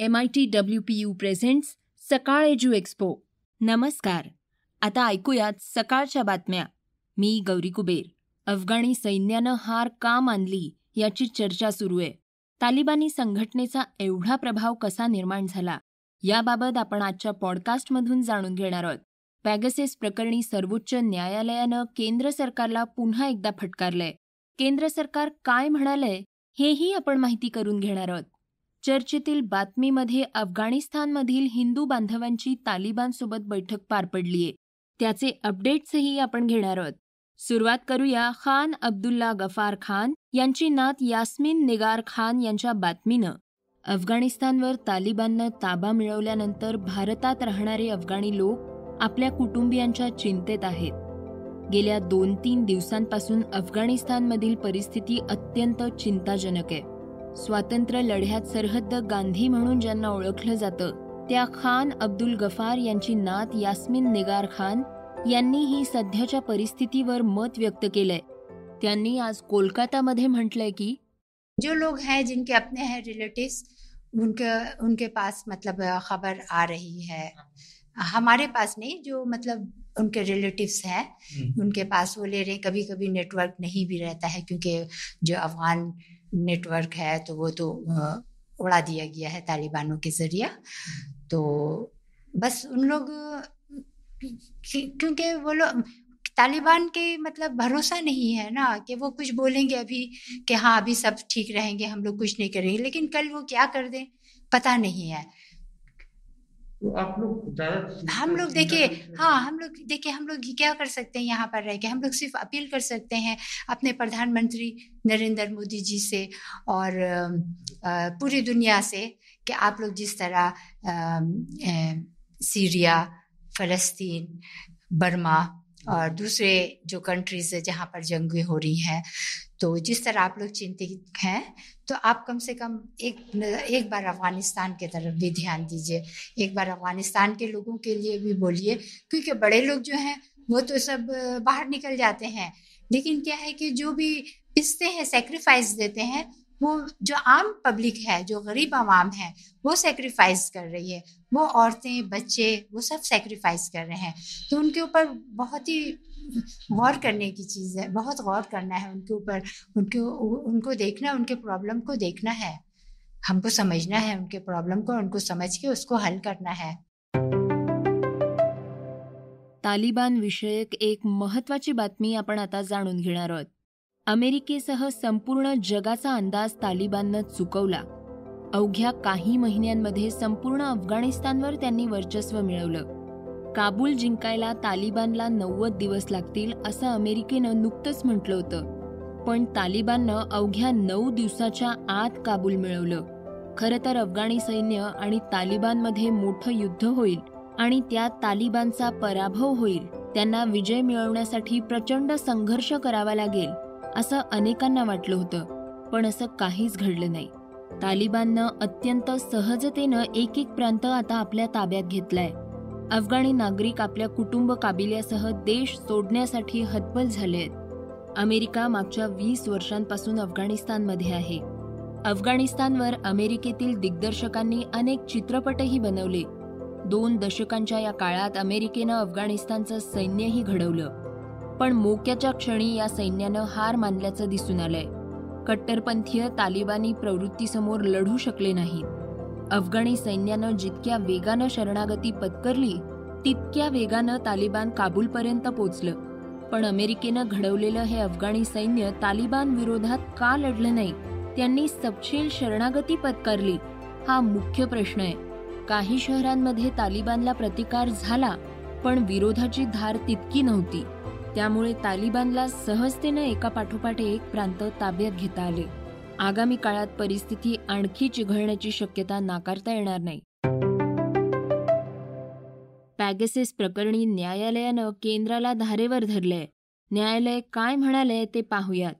M I T W P U presents Sakal edu expo नमस्कार. आता ऐकूयात सकाळच्या बातम्या. मी गौरी कुबेर. अफगाणी सैन्यानं हार का मानली याची चर्चा सुरू आहे. तालिबानी संघटनेचा एवढा प्रभाव कसा निर्माण झाला याबाबत आपण आजच्या पॉडकास्टमधून जाणून घेणार आहोत. पॅगसेस प्रकरणी सर्वोच्च न्यायालयानं केंद्र सरकारला पुन्हा एकदा फटकारलंय. केंद्र सरकार काय म्हणालंय हेही आपण माहिती करून घेणार आहोत. चर्चेतील बातमीमध्ये अफगाणिस्तानमधील हिंदू बांधवांची तालिबानसोबत बैठक पार पडलीये. त्याचे अपडेट्सही आपण घेणार आहोत. सुरुवात करूया खान अब्दुल्ला गफार खान यांची नात यास्मिन निगार खान यांच्या बातमीनं. अफगाणिस्तानवर तालिबाननं ताबा मिळवल्यानंतर भारतात राहणारे अफगाणी लोक आपल्या कुटुंबियांच्या चिंतेत आहेत. गेल्या दोन तीन दिवसांपासून अफगाणिस्तानमधील परिस्थिती अत्यंत चिंताजनक आहे. स्वातंत्र्य लढ्यात सरहद्द गांधी म्हणून ज्यांना ओळखलं जातं त्या खान अब्दुल गफार यांची नात यास्मिन निगार खान यांनी ही सध्याच्या परिस्थितीवर मत व्यक्त केलंय. त्यांनी आज कोलकातामध्ये म्हटलंय की जो लोग हैं जिनके अपने हैं रिलेटिव्स उनके उनके पास मतलब खबर आ रही है। हमारे पास नहीं जो मतलब उनके रिलेटिव्स हैं उनके पास वो ले रहे कभी कभी नेटवर्क नहीं भी रहता है क्योंकि जो अफगान नेटवर्क है तो वो तो उड़ा दिया गया है तालिबानों के ज़रिए तो बस उन लोग क्योंकि वो लोग, तालिबान के मतलब भरोसा नहीं है ना, कि वो कुछ बोलेंगे अभी कि हाँ अभी सब ठीक रहेंगे, हम लोग कुछ नहीं करेंगे। लेकिन कल वो क्या कर दें, पता नहीं है। तो आप लोग ज़्यादा हम लोग देखिए हाँ। हम लोग देखिए हम लोग क्या कर सकते हैं यहाँ पर रह के? हम लोग सिर्फ़ अपील कर सकते हैं अपने प्रधानमंत्री नरेंद्र मोदी जी से और पूरी दुनिया से कि आप लोग जिस तरह सीरिया फ़लस्तीन बर्मा और दूसरे जो कंट्रीज़ है जहाँ पर जंगें हो रही हैं तो जिस तरह आप लोग चिंतित हैं तो आप कम से कम एक एक बार अफ़गानिस्तान के तरफ़ भी ध्यान दीजिए। एक बार अफ़गानिस्तान के लोगों के लिए भी बोलिए, क्योंकि बड़े लोग जो हैं, वो तो सब बाहर निकल जाते हैं। लेकिन क्या है कि जो भी पिसते हैं सेक्रीफाइस देते हैं वो जो आम पब्लिक है, जो गरीब आवाम है, वो सेक्रीफाइस कर रही है। वो औरतें, बच्चे, वो सब सेक्रीफाइस कर रहे हैं। तो उनके ऊपर बहुत ही गौर करने की चीज़ है, बहुत गौर करना है उनके ऊपर। उनके उनको देखना, उनके प्रॉब्लम को देखना है। हमको समझना है उनके प्रॉब्लम को, उनको समझ के उसको हल करना है। तालिबान विषयक एक महत्वाची बातमी आपण आता जाणून घेणार आहोत. अमेरिकेसह संपूर्ण जगाचा अंदाज तालिबाननं चुकवला. अवघ्या काही महिन्यांमध्ये संपूर्ण अफगाणिस्तानवर त्यांनी वर्चस्व मिळवलं. काबूल जिंकायला तालिबानला नव्वद दिवस लागतील असं अमेरिकेनं नुकतंच म्हटलं होतं. पण तालिबाननं अवघ्या नऊ दिवसाच्या आत काबूल मिळवलं. खरं तर अफगाणी सैन्य आणि तालिबानमध्ये मोठं युद्ध होईल आणि त्यात तालिबानचा पराभव होईल. त्यांना विजय मिळवण्यासाठी प्रचंड संघर्ष करावा लागेल. असं अनेकांना वाटलं होतं पण असं काहीच घडलं नाही. तालिबाननं अत्यंत सहजतेनं एक एक प्रांत आता आपल्या ताब्यात घेतलाय. अफगाणी नागरिक आपल्या कुटुंब काबिल्यासह देश सोडण्यासाठी हतबल झाले आहेत. अमेरिका मागच्या वीस वर्षांपासून अफगाणिस्तानमध्ये आहे. अफगाणिस्तानवर अमेरिकेतील दिग्दर्शकांनी अनेक चित्रपटही बनवले. दोन दशकांच्या या काळात अमेरिकेनं अफगाणिस्तानचं सैन्यही घडवलं. पण मोक्याच्या क्षणी या सैन्यानं हार मानल्याचं दिसून आलंय. कट्टरपंथीय तालिबानी प्रवृत्तीसमोर लढू शकले नाहीत. अफगाणी सैन्यानं जितक्या वेगानं शरणागती पत्करली तितक्या वेगानं तालिबान काबूलपर्यंत पोचलं. पण अमेरिकेनं घडवलेलं हे अफगाणी सैन्य तालिबान विरोधात का लढलं नाही त्यांनी सपशेल शरणागती पत्करली हा मुख्य प्रश्न आहे. काही शहरांमध्ये तालिबानला प्रतिकार झाला पण विरोधाची धार तितकी नव्हती. त्यामुळे तालिबानला सहजतेनं एका पाठोपाठ एक प्रांत ताब्यात घेता आले. आगामी काळात परिस्थिती आणखी चिघळण्याची शक्यता नाकारता येणार नाही. पॅगेसेस प्रकरणी न्यायालयानं केंद्राला धारेवर धरलंय. न्यायालय काय म्हणालंय ते पाहूयात.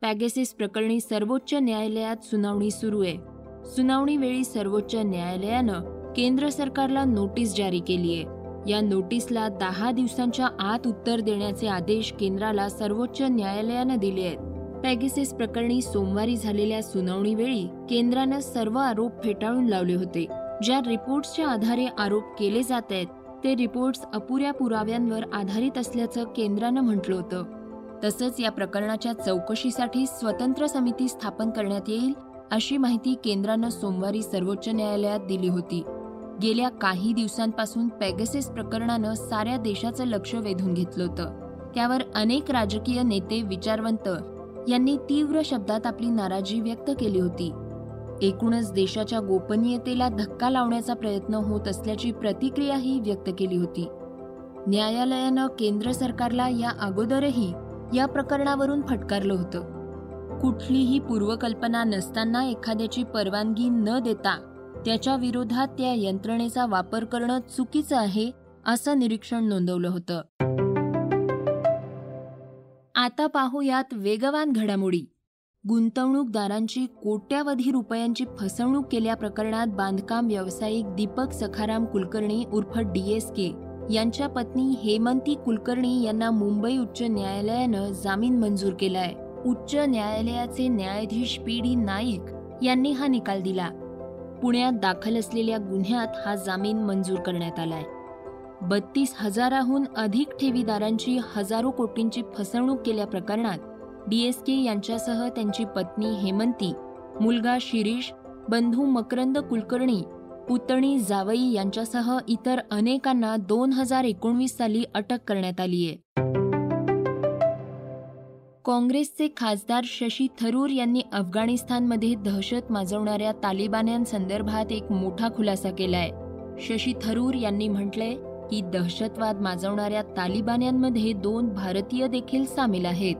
पॅगेसेस प्रकरणी सर्वोच्च न्यायालयात सुनावणी सुरू आहे. सुनावणीवेळी सर्वोच्च न्यायालयानं केंद्र सरकारला नोटीस जारी केली आहे या नोटीसला दहा दिवसांच्या आत उत्तर देण्याचे आदेश केंद्राला सर्वोच्च न्यायालयानं दिले आहेत. पॅगेसेस प्रकरणी सोमवारी झालेल्या सुनावणीवेळी केंद्रानं सर्व आरोप फेटाळून लावले होते. ज्या रिपोर्ट्सच्या आधारे आरोप केले जात आहेत ते रिपोर्ट्स अपुऱ्या पुराव्यांवर आधारित असल्याचं केंद्रानं म्हटलं होतं. तसंच या प्रकरणाच्या चौकशीसाठी स्वतंत्र समिती स्थापन करण्यात येईल अशी माहिती केंद्रानं सोमवारी सर्वोच्च न्यायालयात दिली होती. गेल्या काही दिवसांपासून पॅगसेस प्रकरणानं साऱ्या देशाचं लक्ष वेधून घेतलं होतं. त्यावर अनेक राजकीय नेते विचारवंत यांनी तीव्र शब्दात आपली नाराजी व्यक्त केली होती. एकूणच देशाच्या गोपनीयतेला धक्का लावण्याचा प्रयत्न होत असल्याची प्रतिक्रियाही व्यक्त केली होती. न्यायालयानं केंद्र सरकारला या अगोदरही या प्रकरणावरून फटकारलं होतं. कुठलीही पूर्वकल्पना नसताना एखाद्याची परवानगी न देता त्याच्या विरोधात त्या यंत्रणेचा वापर करणं चुकीचं आहे असं निरीक्षण नोंदवलं होतं. आता पाहूयात वेगवान घडामोडी. गुंतवणूकदारांची कोट्यावधी रुपयांची फसवणूक केल्या प्रकरणात बांधकाम व्यावसायिक दीपक सखाराम कुलकर्णी उर्फ डीएसके यांच्या पत्नी हेमंती कुलकर्णी यांना मुंबई उच्च न्यायालयानं जामीन मंजूर केलाय. उच्च न्यायालयाचे न्यायाधीश पी डी नाईक यांनी हा निकाल दिला. पुण्यात दाखल असलेल्या गुन्ह्यात हा जामीन मंजूर करण्यात आलाय. बत्तीस हजाराहून अधिक ठेवीदारांची हजारो कोटींची फसवणूक केल्या प्रकरणात डीएसके यांच्यासह त्यांची पत्नी हेमंती मुलगा शिरीष बंधू मकरंद कुलकर्णी पुतणी जावई यांच्यासह इतर अनेकांना दोन हजार एकोणवीस साली अटक करण्यात आली आहे काँग्रेसचे खासदार शशी थरूर यांनी अफगाणिस्तानमध्ये दहशत माजवणाऱ्या तालिबान्यांसंदर्भात एक मोठा खुलासा केलाय. शशी थरूर यांनी म्हटलंय की दहशतवाद माजवणाऱ्या तालिबान्यांमध्ये दोन भारतीय देखील सामील आहेत.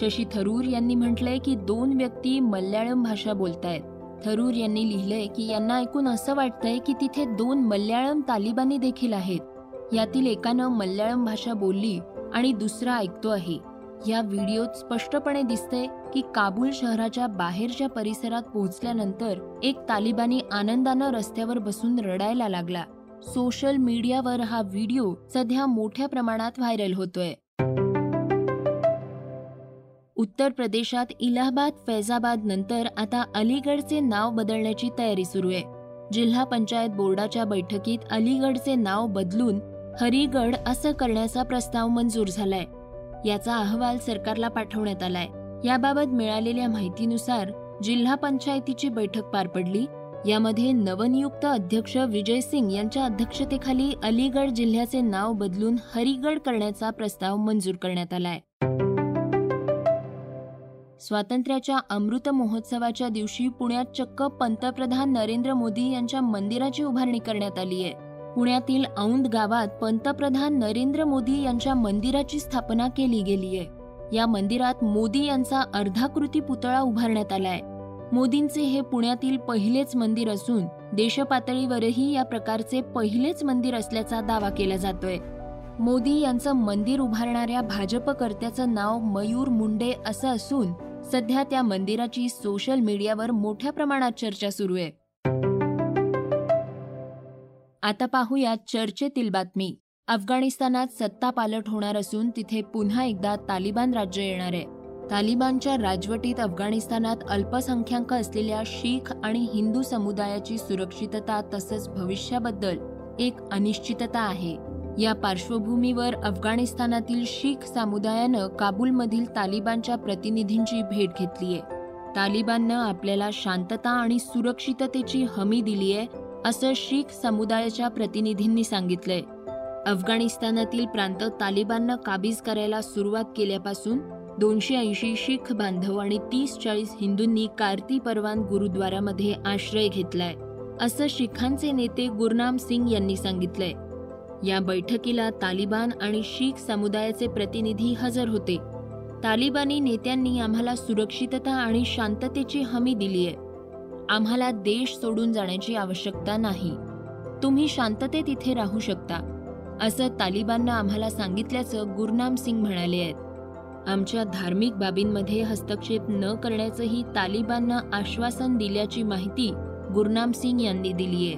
शशी थरूर यांनी म्हटलंय की दोन व्यक्ती मल्याळम भाषा बोलतायत. थरूर यांनी लिहिलंय की यांना ऐकून असं वाटतंय की तिथे दोन मल्याळम तालिबानी देखील आहेत. यातील एकानं मल्याळम भाषा बोलली आणि दुसरा ऐकतो आहे. या व्हिडिओत स्पष्टपणे दिसते की काबूल शहराच्या बाहेरच्या परिसरात पोहोचल्यानंतर एक तालिबानी आनंदानं रस्त्यावर बसून रडायला लागला. सोशल मीडियावर हा व्हिडिओ सध्या मोठ्या प्रमाणात व्हायरल होतोय. उत्तर प्रदेशात इलाहाबाद फैजाबाद नंतर आता अलीगडचे नाव बदलण्याची तयारी सुरू आहे. जिल्हा पंचायत बोर्डाच्या बैठकीत अलीगडचे नाव बदलून हरिगड असं करण्याचा प्रस्ताव मंजूर झालाय. याचा अहवाल सरकारला पाठवण्यात आलाय. याबाबत मिळालेल्या माहितीनुसार जिल्हा पंचायतीची बैठक पार पडली. यामध्ये नवनियुक्त अध्यक्ष विजय सिंग यांच्या अध्यक्षतेखाली अलीगड जिल्ह्याचे नाव बदलून हरिगड करण्याचा प्रस्ताव मंजूर करण्यात आलाय. स्वातंत्र्याच्या अमृत महोत्सवाच्या दिवशी पुण्यात चक्क पंतप्रधान नरेंद्र मोदी यांच्या मंदिराची उभारणी करण्यात आली आहे पुण्यातील औंध गावात पंतप्रधान नरेंद्र मोदी यांच्या मंदिराची स्थापना केली गेली आहे या मंदिरात मोदी यांचा अर्धाकृती पुतळा उभारण्यात आलाय. मोदींचे हे पुण्यातील पहिलेच मंदिर असून देशपातळीवरही या प्रकारचे पहिलेच मंदिर असल्याचा दावा केला जातोय. मोदी यांचं मंदिर उभारणाऱ्या भाजपकर्त्याचं नाव मयूर मुंडे असं असून सध्या त्या मंदिराची सोशल मीडियावर मोठ्या प्रमाणात चर्चा सुरू आहे. आता पाहूया चर्चेतील बातमी. अफगाणिस्तानात सत्ता पालट होणार असून तिथे पुन्हा एकदा तालिबान राज्य येणार आहे. तालिबानच्या राजवटीत अफगाणिस्तानात अल्पसंख्याक असलेल्या शीख आणि हिंदू समुदायाची सुरक्षितता तसंच भविष्याबद्दल एक अनिश्चितता आहे. या पार्श्वभूमीवर अफगाणिस्तानातील शीख समुदायानं काबूलमधील तालिबानच्या प्रतिनिधींची भेट घेतलीय. तालिबाननं आपल्याला शांतता आणि सुरक्षिततेची हमी दिली आहे असं शीख समुदायाच्या प्रतिनिधींनी सांगितलंय. अफगाणिस्तानातील प्रांत तालिबाननं काबीज करायला सुरुवात केल्यापासून दोनशे ऐंशी शीख बांधव आणि तीस चाळीस हिंदूंनी कार्ती परवान गुरुद्वारामध्ये आश्रय घेतलाय असं शिखांचे नेते गुरनाम सिंग यांनी सांगितलंय. या बैठकीला तालिबान आणि शीख समुदायाचे प्रतिनिधी हजर होते. तालिबानी नेत्यांनी आम्हाला सुरक्षितता आणि शांततेची हमी दिली आहे आम्हाला देश सोडून जाण्याची आवश्यकता नाही. तुम्ही शांततेत इथे राहू शकता. असं तालिबाननं आम्हाला सांगितल्याचं गुरनाम सिंग म्हणाले आहेत. आमच्या धार्मिक बाबींमध्ये हस्तक्षेप न करण्याचंही तालिबाननं आश्वासन दिल्याची माहिती गुरनाम सिंग यांनी दिली आहे.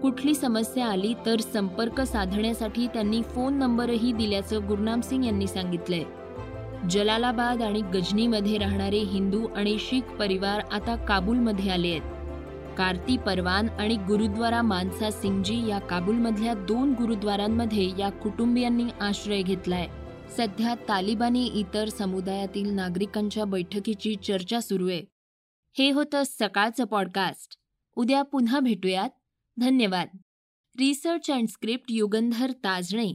कुठली समस्या आली तर संपर्क साधण्यासाठी त्यांनी फोन नंबरही दिल्याचं गुरनाम सिंग यांनी सांगितलंय. जलालाबाद आणि गजनीमध्ये राहणारे हिंदू आणि शीख परिवार आता काबूलमध्ये आले आहेत. कार्ती परवान आणि गुरुद्वारा मानसा सिंगजी या काबूलमधल्या दोन गुरुद्वारांमध्ये या कुटुंबियांनी आश्रय घेतलाय. सध्या तालिबानी इतर समुदायातील नागरिकांच्या बैठकीची चर्चा सुरू आहे. हे होतं सकाळचं पॉडकास्ट. उद्या पुन्हा भेटूयात. धन्यवाद. Research and script Yugandhar Tajne.